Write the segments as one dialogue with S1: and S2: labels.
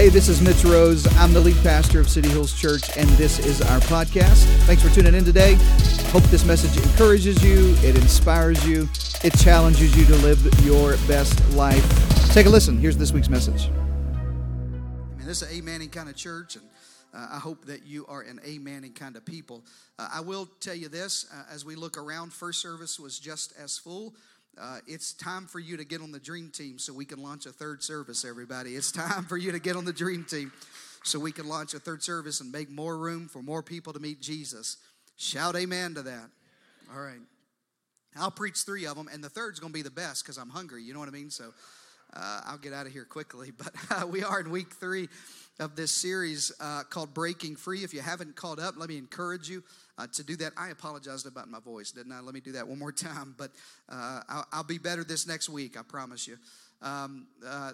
S1: Hey, this is Mitch Rose. I'm the lead pastor of City Hills Church, and this is our podcast. Thanks for tuning in today. Hope this message encourages you, it inspires you, it challenges you to live your best life. Take a listen. Here's this week's message.
S2: I mean, this is an amening kind of church, and uh, I hope that you are an amening kind of people. Uh, I will tell you this uh, as we look around, first service was just as full. Uh, it's time for you to get on the dream team so we can launch a third service, everybody. It's time for you to get on the dream team so we can launch a third service and make more room for more people to meet Jesus. Shout amen to that. All right. I'll preach three of them, and the third's going to be the best because I'm hungry. You know what I mean? So uh, I'll get out of here quickly. But uh, we are in week three of this series uh, called Breaking Free. If you haven't caught up, let me encourage you uh, to do that. I apologized about my voice, didn't I? Let me do that one more time. But uh, I'll, I'll, be better this next week, I promise you. Um, uh,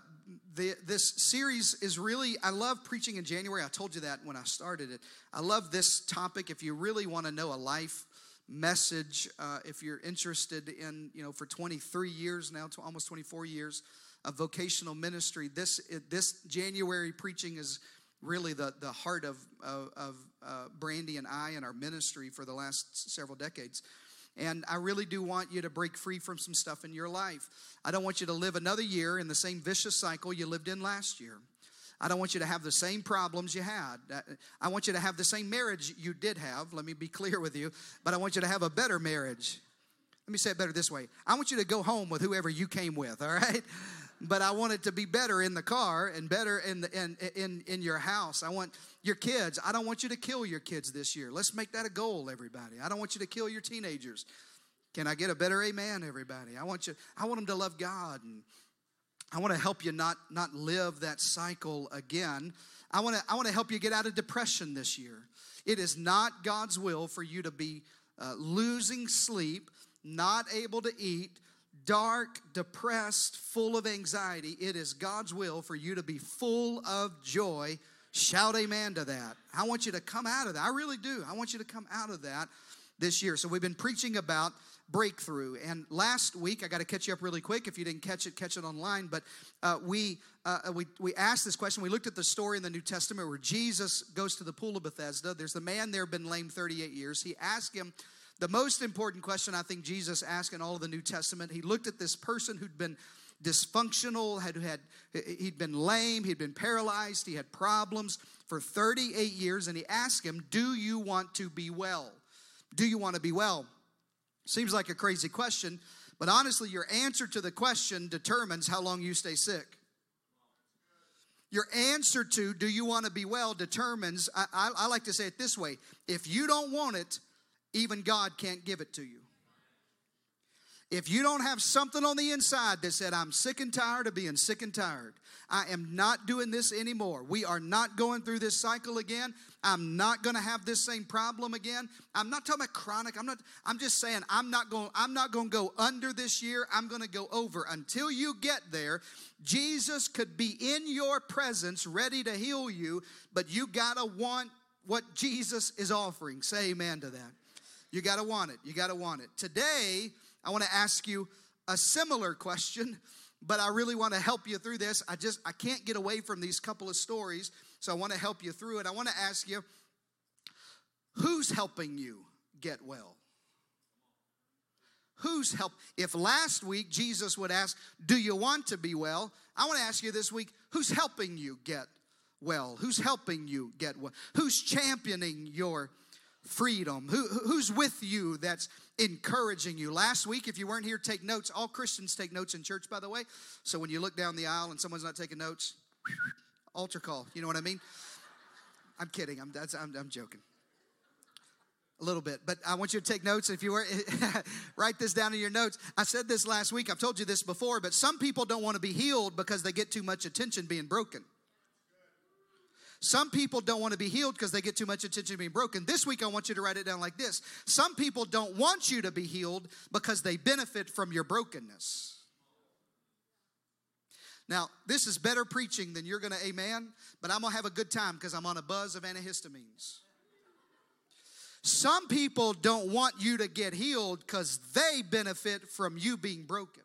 S2: the, this series is really, I love preaching in January. I told you that when I started it. I love this topic. If you really want to know a life message, uh, if you're interested in, you know, for 23 years now, to almost 24 years of vocational ministry, this, this January preaching is really the, the heart of, of, of uh, Brandy and I and our ministry for the last several decades. And I really do want you to break free from some stuff in your life. I don't want you to live another year in the same vicious cycle you lived in last year. I don't want you to have the same problems you had. Uh, I want you to have the same marriage you did have. Let me be clear with you. But I want you to have a better marriage. Let me say it better this way I want you to go home with whoever you came with, all right? But I want it to be better in the car and better in, the, in, in, in your house. I want your kids. I don't want you to kill your kids this year. Let's make that a goal, everybody. I don't want you to kill your teenagers. Can I get a better amen, everybody? I want you, I want them to love God and I want to help you not, not live that cycle again. I want to I want to help you get out of depression this year. It is not God's will for you to be uh, losing sleep, not able to eat, dark, depressed, full of anxiety, it is God's will for you to be full of joy. Shout amen to that. I want you to come out of that. I really do. I want you to come out of that this year. So we've been preaching about breakthrough. And last week, I got to catch you up really quick. If you didn't catch it, catch it online. But uh, we, uh, we, we asked this question. We looked at the story in the New Testament where Jesus goes to the pool of Bethesda. There's the man there been lame 38 years. He asked him the most important question I think Jesus asked in all of the New Testament, he looked at this person who'd been dysfunctional, had had he'd been lame, he'd been paralyzed, he had problems for 38 years and he asked him, "Do you want to be well? Do you want to be well?" Seems like a crazy question, but honestly, your answer to the question determines how long you stay sick. Your answer to do you want to be well determines, I, I, I like to say it this way if you don't want it, even God can't give it to you. If you don't have something on the inside that said, I'm sick and tired of being sick and tired, I am not doing this anymore. We are not going through this cycle again. I'm not going to have this same problem again. I'm not talking about chronic. I'm not I'm just saying I'm not going I'm not going to go under this year. I'm going to go over until you get there. Jesus could be in your presence ready to heal you, but you got to want what Jesus is offering. Say amen to that. You got to want it. You got to want it. Today, I want to ask you a similar question, but I really want to help you through this. I just I can't get away from these couple of stories, so I want to help you through it. I want to ask you who's helping you get well? Who's help? If last week Jesus would ask, "Do you want to be well?" I want to ask you this week, who's helping you get well? Who's helping you get well? Who's championing your freedom? Who, who's with you that's encouraging you? Last week, if you weren't here, take notes. All Christians take notes in church, by the way. So when you look down the aisle and someone's not taking notes, altar call. You know what I mean? I'm kidding. I'm, that's, I'm, I'm joking. A little bit, but I want you to take notes. If you were, write this down in your notes. I said this last week. I've told you this before, but some people don't want to be healed because they get too much attention being broken. Some people don't want to be healed because they get too much attention being broken. This week, I want you to write it down like this Some people don't want you to be healed because they benefit from your brokenness. Now, this is better preaching than you're going to amen, but I'm going to have a good time because I'm on a buzz of antihistamines. Some people don't want you to get healed because they benefit from you being broken.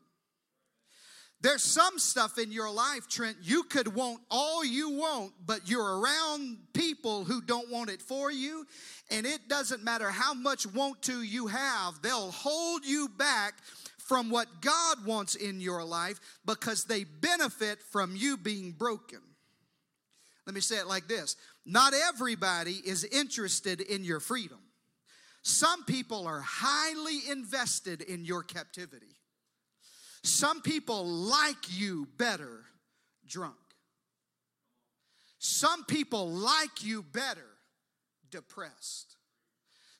S2: There's some stuff in your life, Trent, you could want all you want, but you're around people who don't want it for you. And it doesn't matter how much want to you have, they'll hold you back from what God wants in your life because they benefit from you being broken. Let me say it like this Not everybody is interested in your freedom. Some people are highly invested in your captivity. Some people like you better drunk. Some people like you better depressed.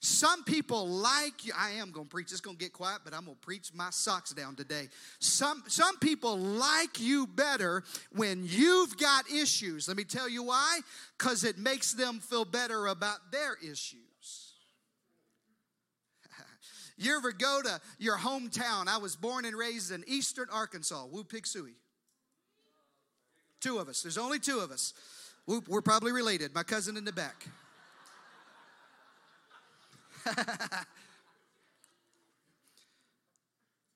S2: Some people like you. I am going to preach. It's going to get quiet, but I'm going to preach my socks down today. Some, some people like you better when you've got issues. Let me tell you why. Because it makes them feel better about their issues. You ever go to your hometown? I was born and raised in eastern Arkansas, Woo-Pig-Sooie. Two of us. There's only two of us. We're probably related. My cousin in the back.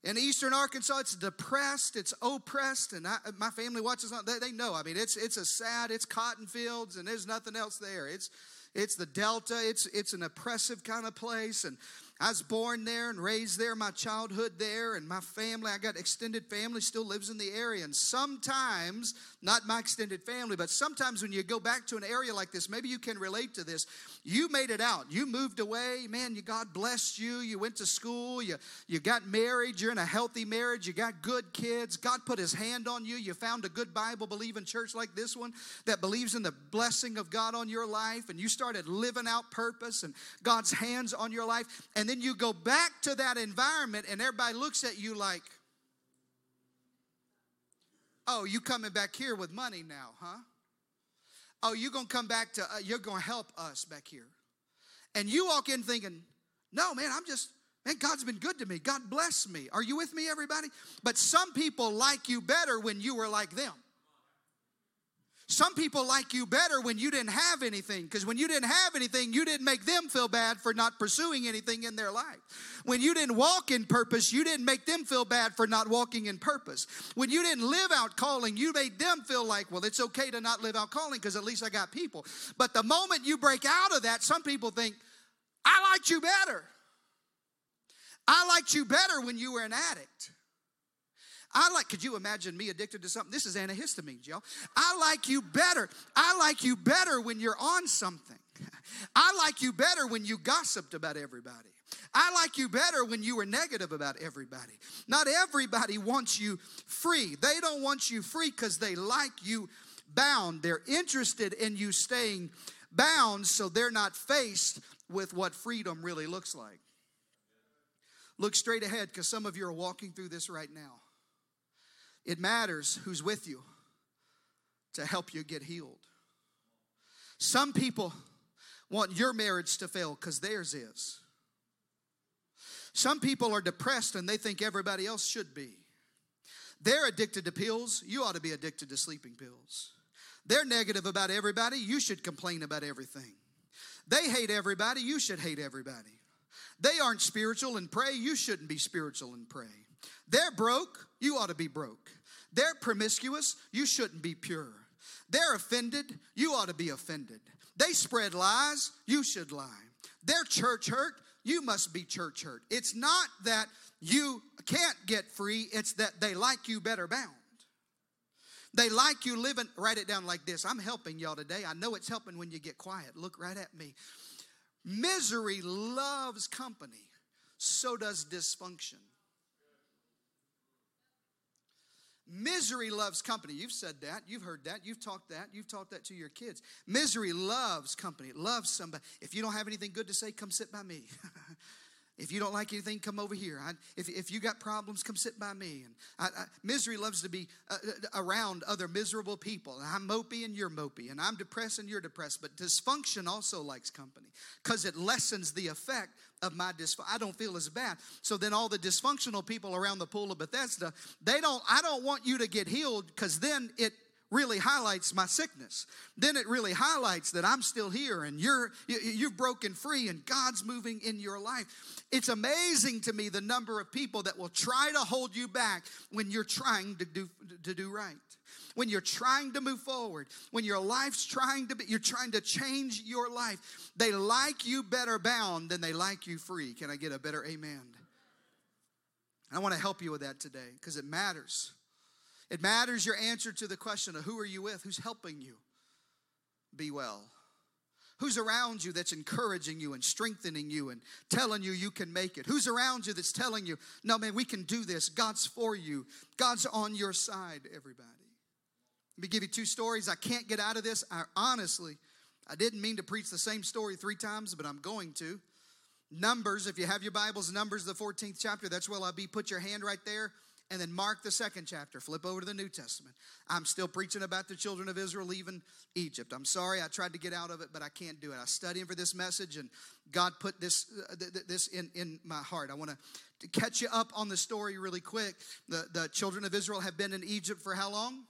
S2: in eastern Arkansas, it's depressed, it's oppressed, and I, my family watches on. They, they, know. I mean, it's it's a sad, it's cotton fields, and there's nothing else there. It's it's the Delta. It's it's an oppressive kind of place, and I was born there and raised there, my childhood there, and my family, I got extended family still lives in the area. And sometimes, not my extended family, but sometimes when you go back to an area like this, maybe you can relate to this. You made it out. You moved away. Man, you, God blessed you. You went to school. You, you got married. You're in a healthy marriage. You got good kids. God put his hand on you. You found a good Bible believing church like this one that believes in the blessing of God on your life. And you started living out purpose and God's hands on your life. And and then you go back to that environment and everybody looks at you like, oh, you coming back here with money now, huh? Oh, you're going to come back to, uh, you're going to help us back here. And you walk in thinking, no, man, I'm just, man, God's been good to me. God bless me. Are you with me, everybody? But some people like you better when you were like them. Some people like you better when you didn't have anything, because when you didn't have anything, you didn't make them feel bad for not pursuing anything in their life. When you didn't walk in purpose, you didn't make them feel bad for not walking in purpose. When you didn't live out calling, you made them feel like, well, it's okay to not live out calling because at least I got people. But the moment you break out of that, some people think, I liked you better. I liked you better when you were an addict. I like, could you imagine me addicted to something? This is antihistamines, y'all. I like you better. I like you better when you're on something. I like you better when you gossiped about everybody. I like you better when you were negative about everybody. Not everybody wants you free. They don't want you free because they like you bound. They're interested in you staying bound so they're not faced with what freedom really looks like. Look straight ahead because some of you are walking through this right now. It matters who's with you to help you get healed. Some people want your marriage to fail because theirs is. Some people are depressed and they think everybody else should be. They're addicted to pills, you ought to be addicted to sleeping pills. They're negative about everybody, you should complain about everything. They hate everybody, you should hate everybody. They aren't spiritual and pray, you shouldn't be spiritual and pray. They're broke, you ought to be broke. They're promiscuous, you shouldn't be pure. They're offended, you ought to be offended. They spread lies, you should lie. They're church hurt, you must be church hurt. It's not that you can't get free, it's that they like you better bound. They like you living, write it down like this. I'm helping y'all today. I know it's helping when you get quiet. Look right at me. Misery loves company, so does dysfunction. Misery loves company. You've said that. You've heard that. You've talked that. You've taught that to your kids. Misery loves company. It loves somebody. If you don't have anything good to say, come sit by me. If you don't like anything, come over here. I, if, if you got problems, come sit by me. And I, I, misery loves to be uh, uh, around other miserable people. I'm mopey and you're mopey, and I'm depressed and you're depressed. But dysfunction also likes company because it lessens the effect of my dysfunction. I don't feel as bad. So then all the dysfunctional people around the pool of Bethesda, they don't. I don't want you to get healed because then it really highlights my sickness. Then it really highlights that I'm still here and you're you've broken free and God's moving in your life. It's amazing to me the number of people that will try to hold you back when you're trying to do to do right. When you're trying to move forward, when your life's trying to be, you're trying to change your life. They like you better bound than they like you free. Can I get a better amen? I want to help you with that today because it matters. It matters your answer to the question of who are you with? Who's helping you be well? Who's around you that's encouraging you and strengthening you and telling you you can make it? Who's around you that's telling you, no, man, we can do this. God's for you, God's on your side, everybody. Let me give you two stories. I can't get out of this. I honestly, I didn't mean to preach the same story three times, but I'm going to. Numbers, if you have your Bibles, Numbers, the 14th chapter, that's where I'll be. Put your hand right there and then mark the second chapter. Flip over to the New Testament. I'm still preaching about the children of Israel leaving Egypt. I'm sorry, I tried to get out of it, but I can't do it. I studying for this message, and God put this uh, this in in my heart. I want to catch you up on the story really quick. The the children of Israel have been in Egypt for how long?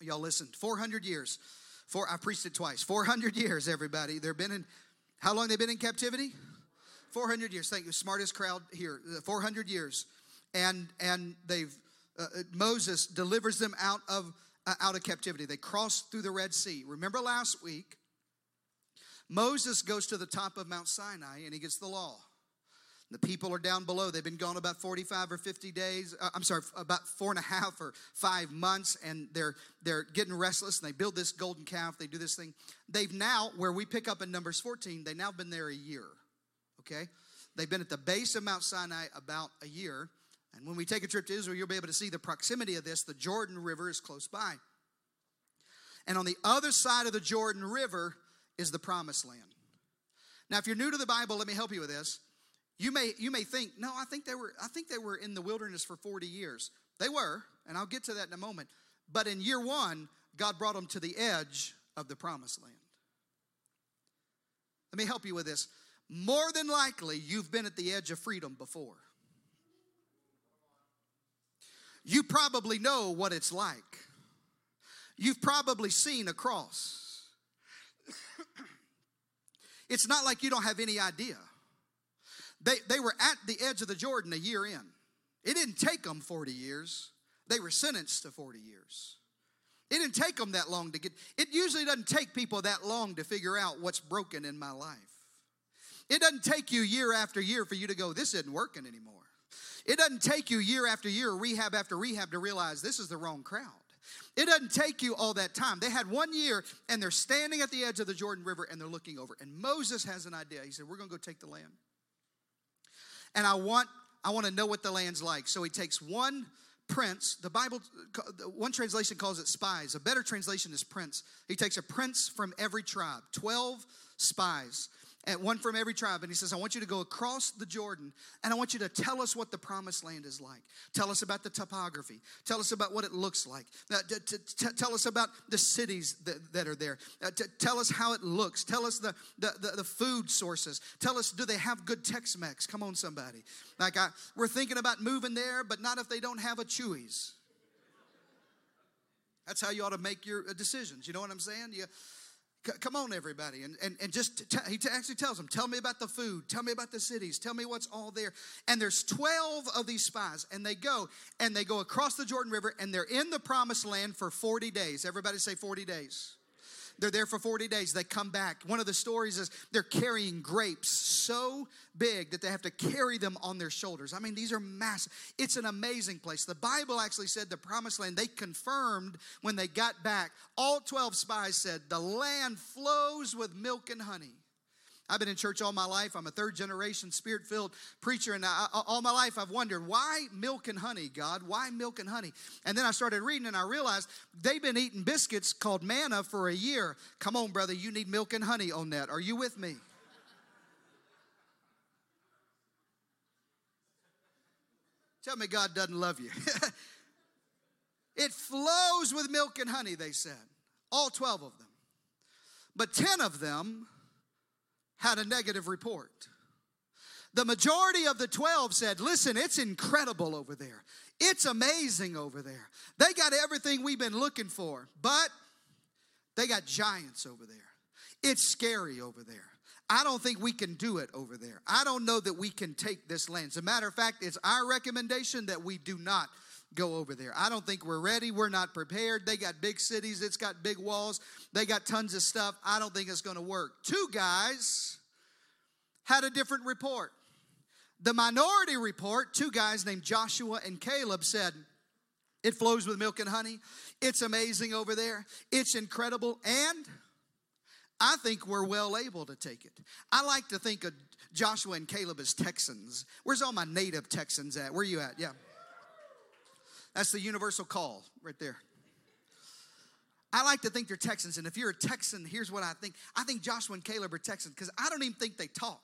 S2: Y'all listen, 400 years. Four, I preached it twice. 400 years, everybody. They've been in. How long they been in captivity? 400 years. Thank you. Smartest crowd here. 400 years and and they've uh, uh, Moses delivers them out of uh, out of captivity. They cross through the Red Sea. Remember last week, Moses goes to the top of Mount Sinai and he gets the law. The people are down below. They've been gone about 45 or 50 days. Uh, I'm sorry, about four and a half or five months, and they're they're getting restless. And they build this golden calf. They do this thing. They've now, where we pick up in Numbers 14, they've now been there a year. Okay, they've been at the base of Mount Sinai about a year. And when we take a trip to Israel, you'll be able to see the proximity of this. The Jordan River is close by. And on the other side of the Jordan River is the promised land. Now, if you're new to the Bible, let me help you with this. You may, you may think, no, I think they were, I think they were in the wilderness for 40 years. They were, and I'll get to that in a moment. But in year one, God brought them to the edge of the promised land. Let me help you with this. More than likely, you've been at the edge of freedom before you probably know what it's like. You've probably seen a cross. it's not like you don't have any idea. They, they were at the edge of the Jordan a year in. It didn't take them 40 years, they were sentenced to 40 years. It didn't take them that long to get, it usually doesn't take people that long to figure out what's broken in my life. It doesn't take you year after year for you to go, this isn't working anymore. It doesn't take you year after year, rehab after rehab, to realize this is the wrong crowd. It doesn't take you all that time. They had one year and they're standing at the edge of the Jordan River and they're looking over. And Moses has an idea. He said, We're going to go take the land. And I want, I want to know what the land's like. So he takes one prince. The Bible, one translation calls it spies. A better translation is prince. He takes a prince from every tribe, 12 spies and one from every tribe. And he says, I want you to go across the Jordan and I want you to tell us what the promised land is like. Tell us about the topography. Tell us about what it looks like. Uh, t- t- t- tell us about the cities that, that are there. Uh, tell us how it looks. Tell us the, the, the, the food sources. Tell us, do they have good Tex Mex? Come on, somebody. Like, I, we're thinking about moving there, but not if they don't have a Chuy's. That's how you ought to make your uh, decisions. You know what I'm saying? You, come on, everybody. And, and, and just, t- he actually tells them, tell me about the food, tell me about the cities, tell me what's all there. And there's 12 of these spies, and they go, and they go across the Jordan River, and they're in the promised land for 40 days. Everybody say 40 days. They're there for 40 days. They come back. One of the stories is they're carrying grapes so big that they have to carry them on their shoulders. I mean, these are massive. It's an amazing place. The Bible actually said the promised land, they confirmed when they got back. All 12 spies said, the land flows with milk and honey. I've been in church all my life. I'm a third generation spirit filled preacher, and I, all my life I've wondered why milk and honey, God? Why milk and honey? And then I started reading and I realized they've been eating biscuits called manna for a year. Come on, brother, you need milk and honey on that. Are you with me? Tell me God doesn't love you. it flows with milk and honey, they said. All 12 of them. But 10 of them had a negative report. the majority of the 12 said, Listen, it's incredible over there. It's amazing over there. They got everything we've been looking for, but they got giants over there. It's scary over there. I don't think we can do it over there. I don't know that we can take this land. As a matter of fact, it's our recommendation that we do not go over there. I don't think we're ready. We're not prepared. They got big cities, it's got big walls, they got tons of stuff. I don't think it's going to work. Two guys had a different report. The minority report, two guys named Joshua and Caleb said, It flows with milk and honey. It's amazing over there. It's incredible. And I think we're well able to take it. I like to think of Joshua and Caleb as Texans. Where's all my native Texans at? Where are you at? Yeah. That's the universal call right there. I like to think they're Texans, and if you're a Texan, here's what I think. I think Joshua and Caleb are Texans because I don't even think they talked.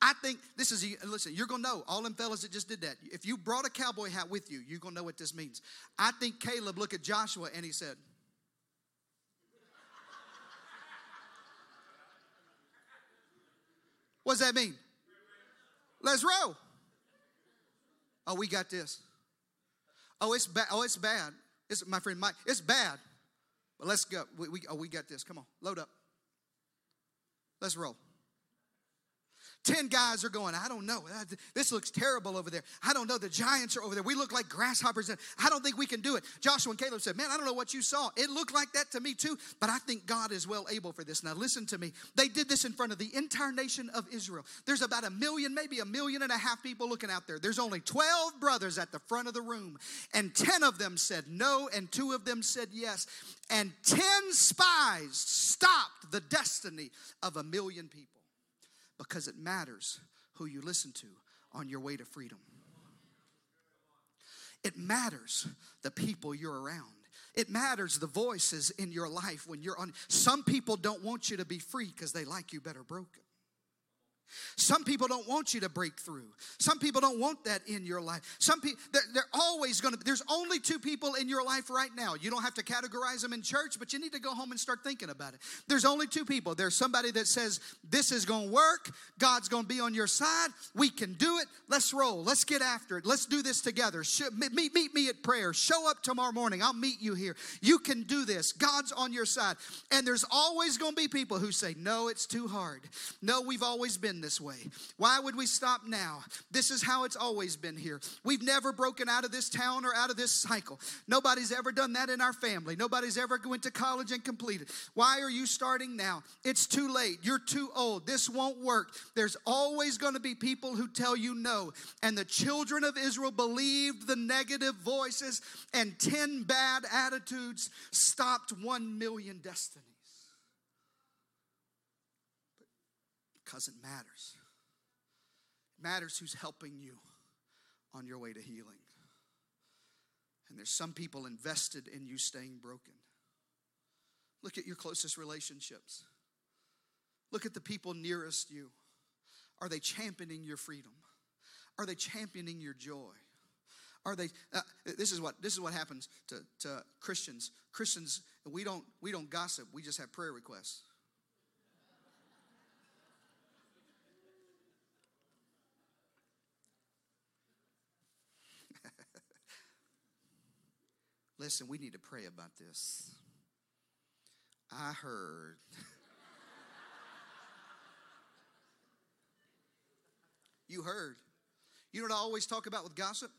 S2: I think this is, listen, you're gonna know, all them fellas that just did that. If you brought a cowboy hat with you, you're gonna know what this means. I think Caleb looked at Joshua and he said, What does that mean? Let's roll. Oh, we got this. Oh, it's bad. Oh, it's bad. It's my friend Mike. It's bad. But let's go. We, we, oh, we got this. Come on, load up. Let's roll. Ten guys are going, I don't know. Uh, this looks terrible over there. I don't know. The giants are over there. We look like grasshoppers. I don't think we can do it. Joshua and Caleb said, Man, I don't know what you saw. It looked like that to me too, but I think God is well able for this. Now, listen to me. They did this in front of the entire nation of Israel. There's about a million, maybe a million and a half people looking out there. There's only 12 brothers at the front of the room, and 10 of them said no, and two of them said yes. And 10 spies stopped the destiny of a million people because it matters who you listen to on your way to freedom. It matters the people you're around. It matters the voices in your life when you're on. Some people don't want you to be free because they like you better broken. Some people don't want you to break through. Some people don't want that in your life. Some people, they're, they're always going to, there's only two people in your life right now. You don't have to categorize them in church, but you need to go home and start thinking about it. There's only two people. There's somebody that says, This is going to work. God's going to be on your side. We can do it. Let's roll. Let's get after it. Let's do this together. Meet, meet me at prayer. Show up tomorrow morning. I'll meet you here. You can do this. God's on your side. And there's always going to be people who say, No, it's too hard. No, we've always been this way. Why would we stop now? This is how it's always been here. We've never broken out of this town or out of this cycle. Nobody's ever done that in our family. Nobody's ever went to college and completed. Why are you starting now? It's too late. You're too old. This won't work. There's always going to be people who tell you no. And the children of Israel believed the negative voices, and 10 bad attitudes stopped 1 million destinies. Because it matters. It matters who's helping you on your way to healing. And there's some people invested in you staying broken. Look at your closest relationships. Look at the people nearest you. Are they championing your freedom? Are they championing your joy? Are they? Uh, this is what this is what happens to, to Christians. Christians, we don't we don't gossip. We just have prayer requests. Listen, we need to pray about this. I heard. you heard. You know what I always talk about with gossip?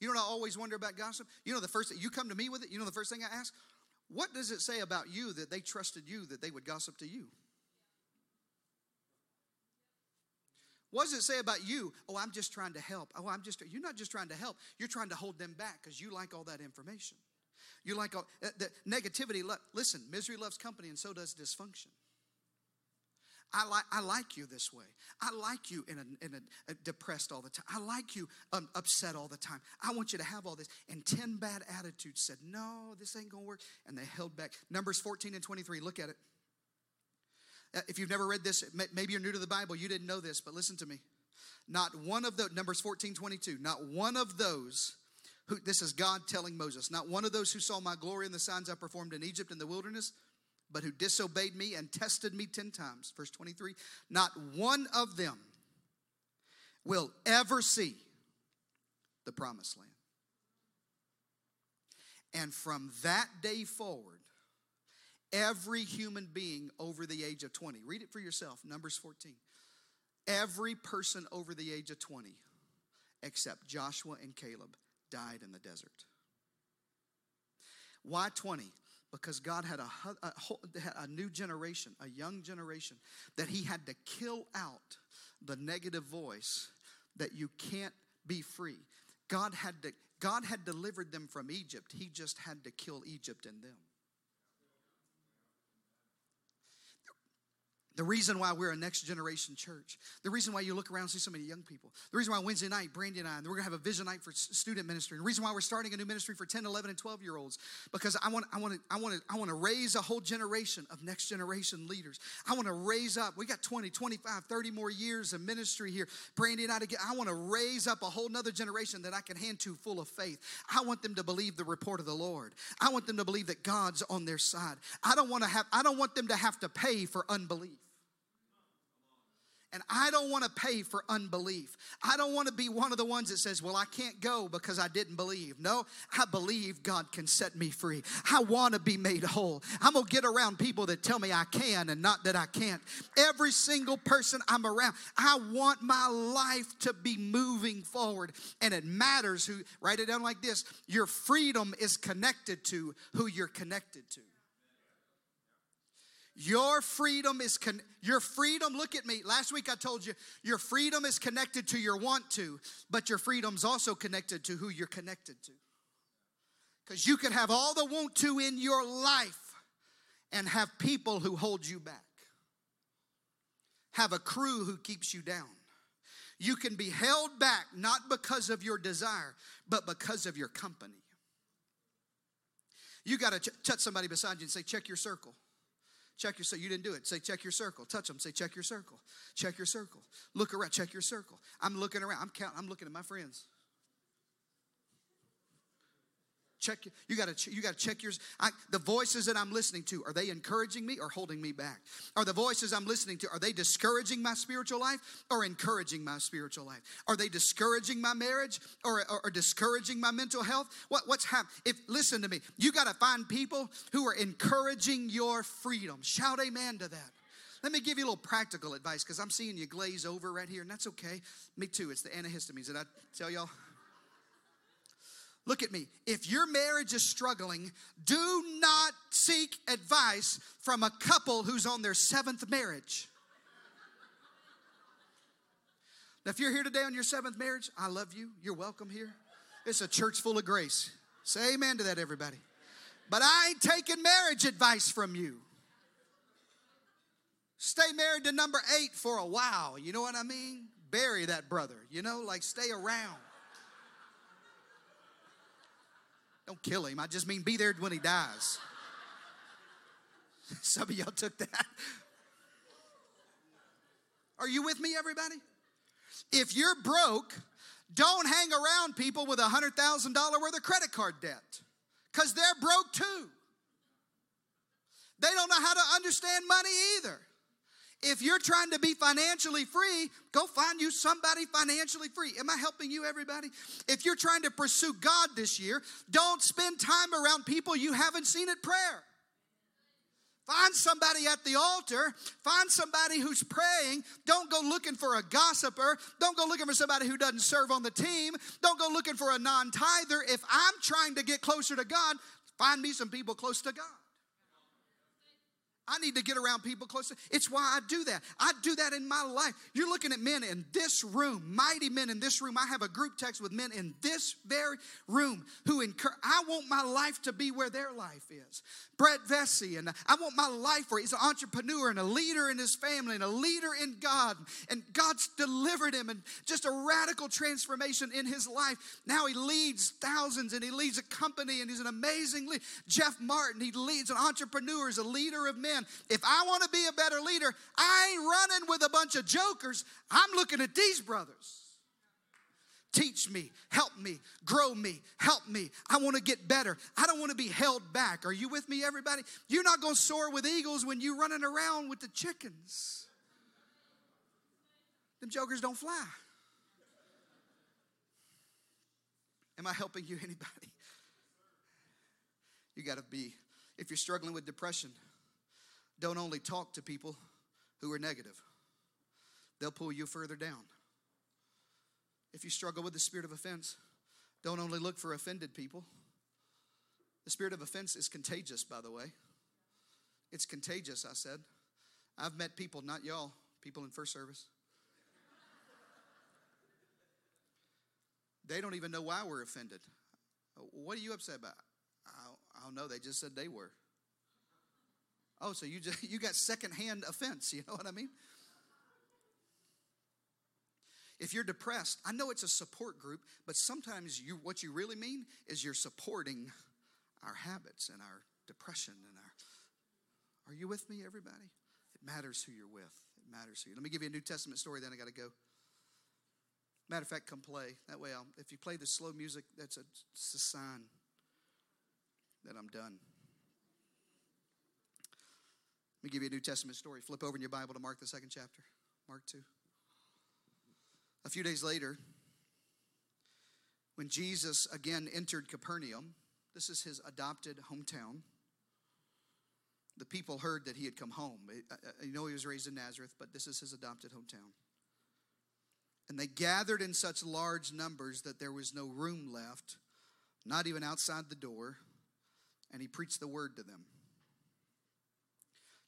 S2: You know what I always wonder about gossip? You know the first thing you come to me with it, you know the first thing I ask? What does it say about you that they trusted you that they would gossip to you? What does it say about you? Oh, I'm just trying to help. Oh, I'm just, you're not just trying to help. You're trying to hold them back because you like all that information. You like uh, the negativity. Listen, misery loves company, and so does dysfunction. I like, I like you this way. I like you in a, in a, a depressed all the time. I like you um, upset all the time. I want you to have all this. And 10 bad attitudes said, No, this ain't to work. And they held back. Numbers 14 and 23, look at it. Uh, if you've never read this, maybe you're new to the Bible, you didn't know this, but listen to me. Not one of the, Numbers 14, 22, not one of those who, this is God telling Moses, not one of those who saw my glory and the signs I performed in Egypt in the wilderness, but who disobeyed me and tested me 10 times. Verse 23, not one of them will ever see the promised land. And from that day forward, every human being over the age of 20, read it for yourself, Numbers 14. Every person over the age of 20, except Joshua and Caleb, died in the desert. Why 20? Because God had a, a, a, new generation, a young generation, that He had to kill out the negative voice that you can't be free. God had to God had delivered them from Egypt. He just had to kill Egypt in them. The reason why we're a next generation church, the reason why you look around and see so many young people, the reason why Wednesday night, Brandy and I, we're gonna have a vision night for student ministry, the reason why we're starting a new ministry for 10, 11, and 12 year olds, because I want, I want to, I want to, I want to raise a whole generation of next generation leaders. I want to raise up, we got 20, 25, 30 more years of ministry here. Brandy and I to get, I want to raise up a whole nother generation that I can hand to full of faith. I want them to believe the report of the Lord. I want them to believe that God's on their side. I don't want to have, I don't want them to have to pay for unbelief. And I don't want to pay for unbelief. I don't want to be one of the ones that says, Well, I can't go because I didn't believe. No, I believe God can set me free. I want to be made whole. I'm going to get around people that tell me I can and not that I can't. Every single person I'm around, I want my life to be moving forward. And it matters who, write it down like this your freedom is connected to who you're connected to. Your freedom is con- your freedom. Look at me. Last week I told you your freedom is connected to your want to, but your freedom's also connected to who you're connected to. Because you can have all the want to in your life and have people who hold you back. Have a crew who keeps you down. You can be held back not because of your desire, but because of your company. You got to ch- touch somebody beside you and say, check your circle. Check your circle. You didn't do it. Say, check your circle. Touch them. Say, check your circle. Check your circle. Look around. Check your circle. I'm looking around. I'm counting. I'm looking at my friends. Check. You got to. You got to check yours. I, the voices that I'm listening to are they encouraging me or holding me back? Are the voices I'm listening to are they discouraging my spiritual life or encouraging my spiritual life? Are they discouraging my marriage or, or, or discouraging my mental health? What, what's happening? If listen to me, you got to find people who are encouraging your freedom. Shout amen to that. Let me give you a little practical advice because I'm seeing you glaze over right here, and that's okay. Me too. It's the antihistamines. Did I tell y'all? Look at me. If your marriage is struggling, do not seek advice from a couple who's on their seventh marriage. Now, if you're here today on your seventh marriage, I love you. You're welcome here. It's a church full of grace. Say amen to that, everybody. But I ain't taking marriage advice from you. Stay married to number eight for a while. You know what I mean? Bury that brother, you know, like stay around. Don't kill him. I just mean be there when he dies. Some of y'all took that. Are you with me, everybody? If you're broke, don't hang around people with a $100,000 worth of credit card debt because they're broke too. They don't know how to understand money either. If you're trying to be financially free, go find you somebody financially free. Am I helping you, everybody? If you're trying to pursue God this year, don't spend time around people you haven't seen at prayer. Find somebody at the altar. Find somebody who's praying. Don't go looking for a gossiper. Don't go looking for somebody who doesn't serve on the team. Don't go looking for a non tither. If I'm trying to get closer to God, find me some people close to God. I need to get around people closer. It's why I do that. I do that in my life. You're looking at men in this room, mighty men in this room. I have a group text with men in this very room who encourage. I want my life to be where their life is. Brett Vesey, and I want my life where he's an entrepreneur and a leader in his family and a leader in God. And God's delivered him and just a radical transformation in his life. Now he leads thousands and he leads a company and he's an amazing leader. Jeff Martin, he leads an entrepreneur, is a leader of men. If I want to be a better leader, I ain't running with a bunch of jokers. I'm looking at these brothers. Teach me, help me, grow me, help me. I want to get better. I don't want to be held back. Are you with me, everybody? You're not going to soar with eagles when you're running around with the chickens. Them jokers don't fly. Am I helping you, anybody? You got to be, if you're struggling with depression, don't only talk to people who are negative, they'll pull you further down. If you struggle with the spirit of offense, don't only look for offended people. The spirit of offense is contagious, by the way. It's contagious, I said. I've met people, not y'all, people in first service. They don't even know why we're offended. What are you upset about? I don't know. They just said they were. Oh, so you just you got secondhand offense. You know what I mean? If you're depressed, I know it's a support group, but sometimes you what you really mean is you're supporting our habits and our depression and our Are you with me everybody? It matters who you're with. It matters who. You. Let me give you a New Testament story then I got to go. Matter of fact, come play. That way, I'll, if you play the slow music, that's a, a sign that I'm done. Me give you a New Testament story. Flip over in your Bible to Mark, the second chapter. Mark 2. A few days later, when Jesus again entered Capernaum, this is his adopted hometown. The people heard that he had come home. Uh, uh, you know, he was raised in Nazareth, but this is his adopted hometown. And they gathered in such large numbers that there was no room left, not even outside the door, and he preached the word to them.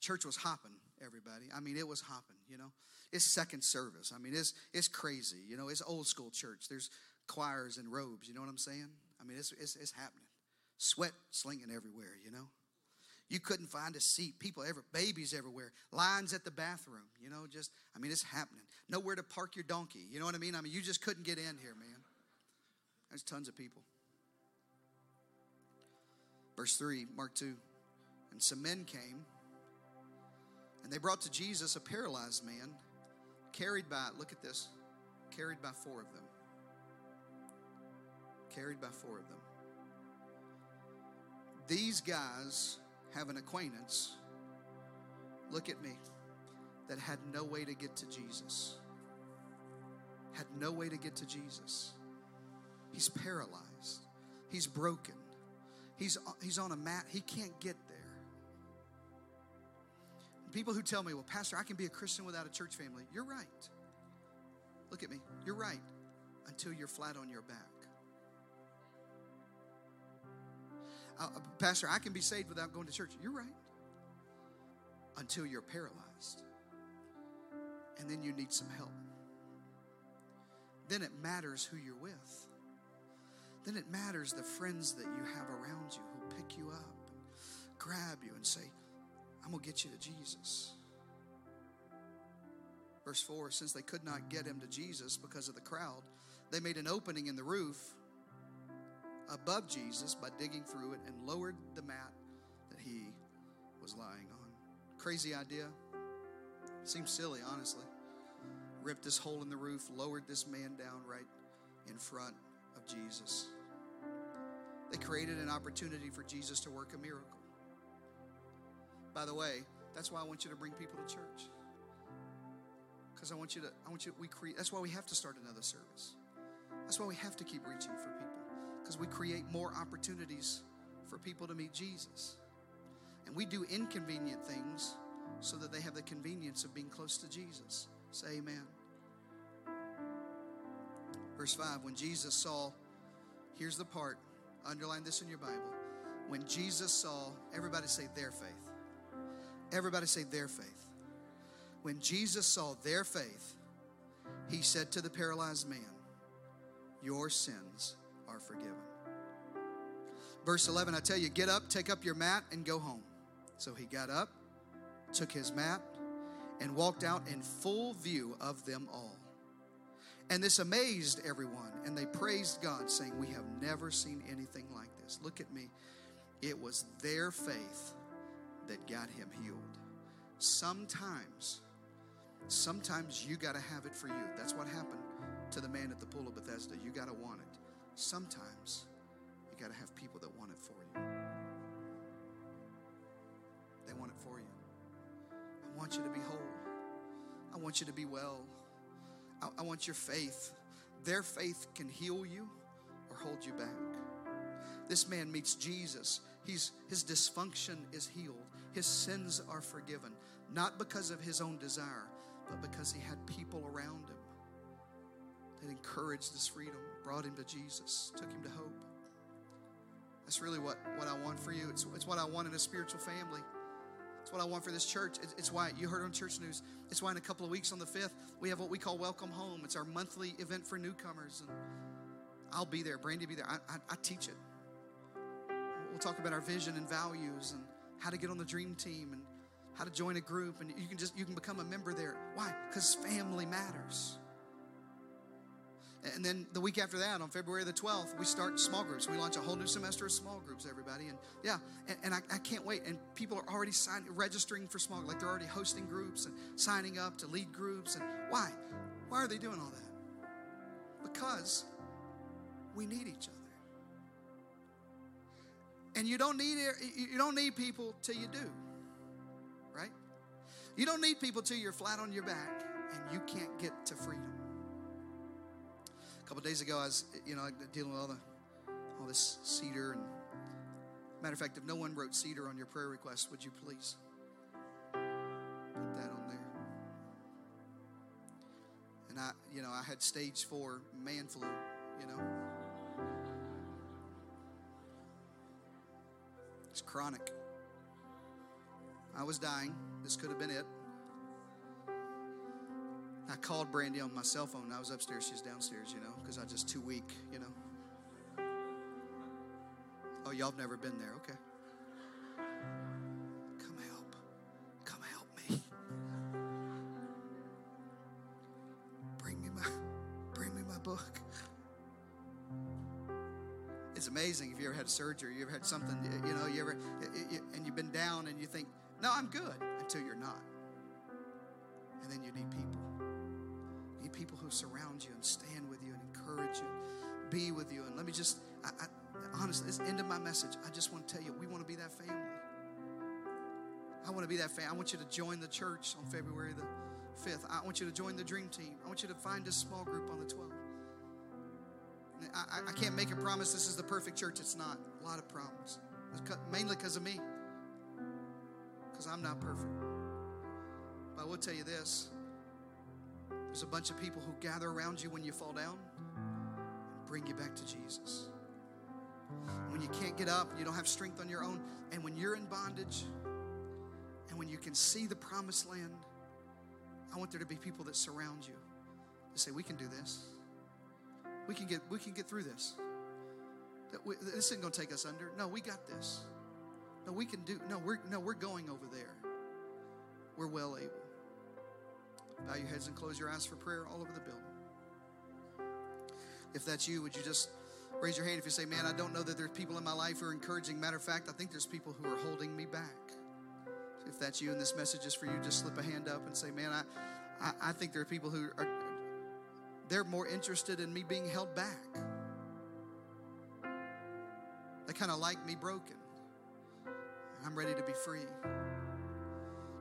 S2: Church was hopping, everybody. I mean, it was hopping, you know. It's second service. I mean, it's it's crazy, you know. It's old school church. There's choirs and robes, you know what I'm saying? I mean, it's it's, it's happening. Sweat slinging everywhere, you know. You couldn't find a seat. People ever, babies everywhere. Lines at the bathroom. You know, just I mean, it's happening. Nowhere to park your donkey. You know what I mean? I mean, you just couldn't get in here, man. There's tons of people. Verse 3, Mark 2. And some men came, and they brought to Jesus a paralyzed man, carried by, look at this, carried by four of them. Carried by four of them. These guys have an acquaintance, look at me, that had no way to get to Jesus. Had no way to get to Jesus. He's paralyzed, he's broken, he's, he's on a mat, he can't get. People who tell me, well, Pastor, I can be a Christian without a church family. You're right. Look at me. You're right until you're flat on your back. Uh, Pastor, I can be saved without going to church. You're right. Until you're paralyzed. And then you need some help. Then it matters who you're with. Then it matters the friends that you have around you who pick you up grab you and say, I'm going to get you to Jesus. Verse 4 Since they could not get him to Jesus because of the crowd, they made an opening in the roof above Jesus by digging through it and lowered the mat that he was lying on. Crazy idea. Seems silly, honestly. Ripped this hole in the roof, lowered this man down right in front of Jesus. They created an opportunity for Jesus to work a miracle. By the way, that's why I want you to bring people to church. Because I want you to, I want you, we create, that's why we have to start another service. That's why we have to keep reaching for people because we create more opportunities for people to meet Jesus. And we do inconvenient things so that they have the convenience of being close to Jesus. Say amen. Verse 5 When Jesus saw, here's the part, underline this in your Bible. When Jesus saw, everybody say their faith. Everybody say their faith. When Jesus saw their faith, he said to the paralyzed man, Your sins are forgiven. Verse 11, I tell you, get up, take up your mat, and go home. So he got up, took his mat, and walked out in full view of them all. And this amazed everyone, and they praised God, saying, We have never seen anything like this. Look at me. It was their faith that got him healed. Sometimes, sometimes you got to have it for you. That's what happened to the man at the pool of Bethesda. You got to want it. Sometimes you got to have people that want it for you. They want it for you. I want you to be whole. I want you to be well. I, I want your faith. Their faith can heal you or hold you back. This man meets Jesus. He's, his dysfunction is healed. His sins are forgiven, not because of his own desire, but because he had people around him that encouraged this freedom, brought him to Jesus, took him to hope. That's really what, what I want for you. It's, it's what I want in a spiritual family. It's what I want for this church. It's why you heard on church news. It's why in a couple of weeks on the 5th, we have what we call Welcome Home. It's our monthly event for newcomers. And I'll be there. Brandy be there. I, I, I teach it. We'll talk about our vision and values and how to get on the dream team and how to join a group. And you can just, you can become a member there. Why? Because family matters. And then the week after that, on February the 12th, we start small groups. We launch a whole new semester of small groups, everybody. And yeah, and, and I, I, can't wait. And people are already signing, registering for small, like they're already hosting groups and signing up to lead groups. And why? Why are they doing all that? Because we need each other. And you don't need you don't need people till you do, right? You don't need people till you're flat on your back and you can't get to freedom A couple days ago, I was, you know, dealing with all the all this cedar and matter of fact, if no one wrote cedar on your prayer request, would you please put that on there? And I, you know, I had stage four man flu, you know. It's chronic. I was dying. This could have been it. I called Brandy on my cell phone. I was upstairs, she's downstairs, you know, because I was just too weak, you know. Oh, y'all have never been there, okay. Amazing if you ever had surgery, you ever had something, you know, you ever and you've been down and you think, "No, I'm good," until you're not. And then you need people You need people who surround you and stand with you and encourage you, be with you. And let me just, I, I, honestly, this end of my message, I just want to tell you, we want to be that family. I want to be that family. I want you to join the church on February the 5th. I want you to join the dream team. I want you to find a small group on the 12th. I, I, can't make a promise this is the perfect church. It's not. A lot of problems. Mainly because of me. Because I'm not perfect. But I will tell you this there's a bunch of people who gather around you when you fall down and bring you back to Jesus. When you can't get up, you don't have strength on your own, and when you're in bondage, and when you can see the promised land, I want there to be people that surround you to say, "We can do this. We can get we can get through this. We, this isn't going to take us under. No, we got this. No, we can do. No, we're no, we're going over there. We're well able." Bow your heads and close your eyes for prayer all over the building. If that's you, would you just raise your hand if you say, Man, I don't know that there's people in my life who are encouraging. Matter of fact, I think there's people who are holding me back. If that's you and this message is for you, just slip a hand up and say, Man, I, I, I think there are people who are they're more interested in me being held back. They kind of like me broken. I'm ready to be free.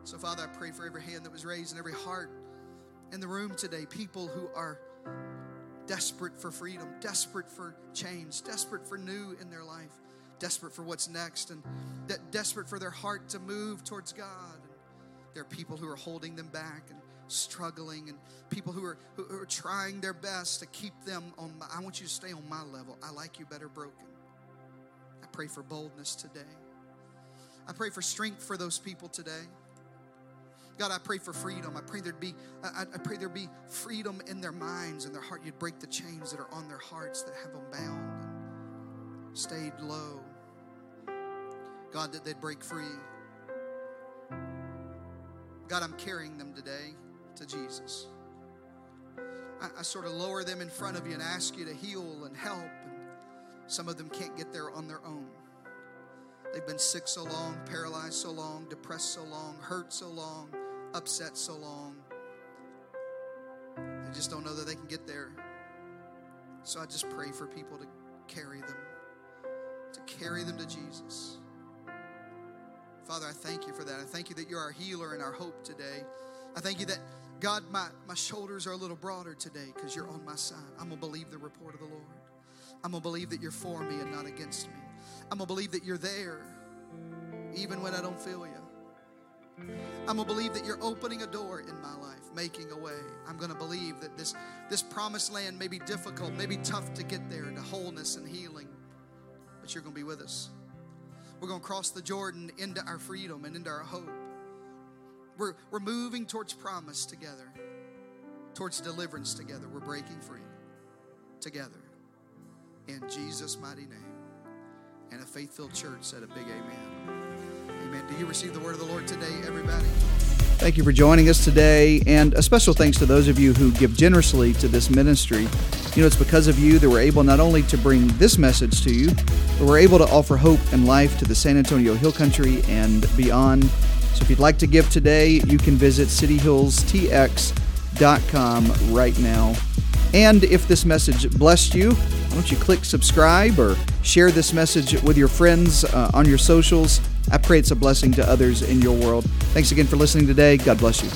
S2: So, Father, I pray for every hand that was raised and every heart in the room today people who are desperate for freedom, desperate for change, desperate for new in their life, desperate for what's next, and de- desperate for their heart to move towards God. And there are people who are holding them back and struggling, and people who are, who are trying their best to keep them on. My, I want you to stay on my level. I like you better broken. I pray for boldness today. I pray for strength for those people today. God, I pray for freedom. I pray there'd be, I, I pray there'd be freedom in their minds and their heart. You'd break the chains that are on their hearts that have them bound and stayed low. God, that they'd break free. God, I'm carrying them today to Jesus. I, I sort of lower them in front of you and ask you to heal and help. And some of them can't get there on their own. They've been sick so long, paralyzed so long, depressed so long, hurt so long upset so long. They just don't know that they can get there. So I just pray for people to carry them, to carry them to Jesus. Father, I thank you for that. I thank you that you're our healer and our hope today. I thank you that, God, my, my shoulders are a little broader today because you're on my side. I'm going to believe the report of the Lord. I'm going to believe that you're for me and not against me. I'm going to believe that you're there even when I don't feel you. I'm going to believe that you're opening a door in my life, making a way. I'm going to believe that this, this promised land may be difficult, may be tough to get there to wholeness and healing, but you're going to be with us. We're going to cross the Jordan into our freedom and into our hope. We're, we're moving towards promise together, towards deliverance together. We're breaking free together. In Jesus' mighty name. And a faith filled church said a big amen. Amen. Do you receive the word of the Lord today, everybody?
S1: Thank you for joining us today, and a special thanks to those of you who give generously to this ministry. You know, it's because of you that we're able not only to bring this message to you, but we're able to offer hope and life to the San Antonio Hill Country and beyond. So if you'd like to give today, you can visit cityhillstx.com right now. And if this message blessed you, why don't you click subscribe or share this message with your friends uh, on your socials? I pray it's a blessing to others in your world. Thanks again for listening today. God bless you.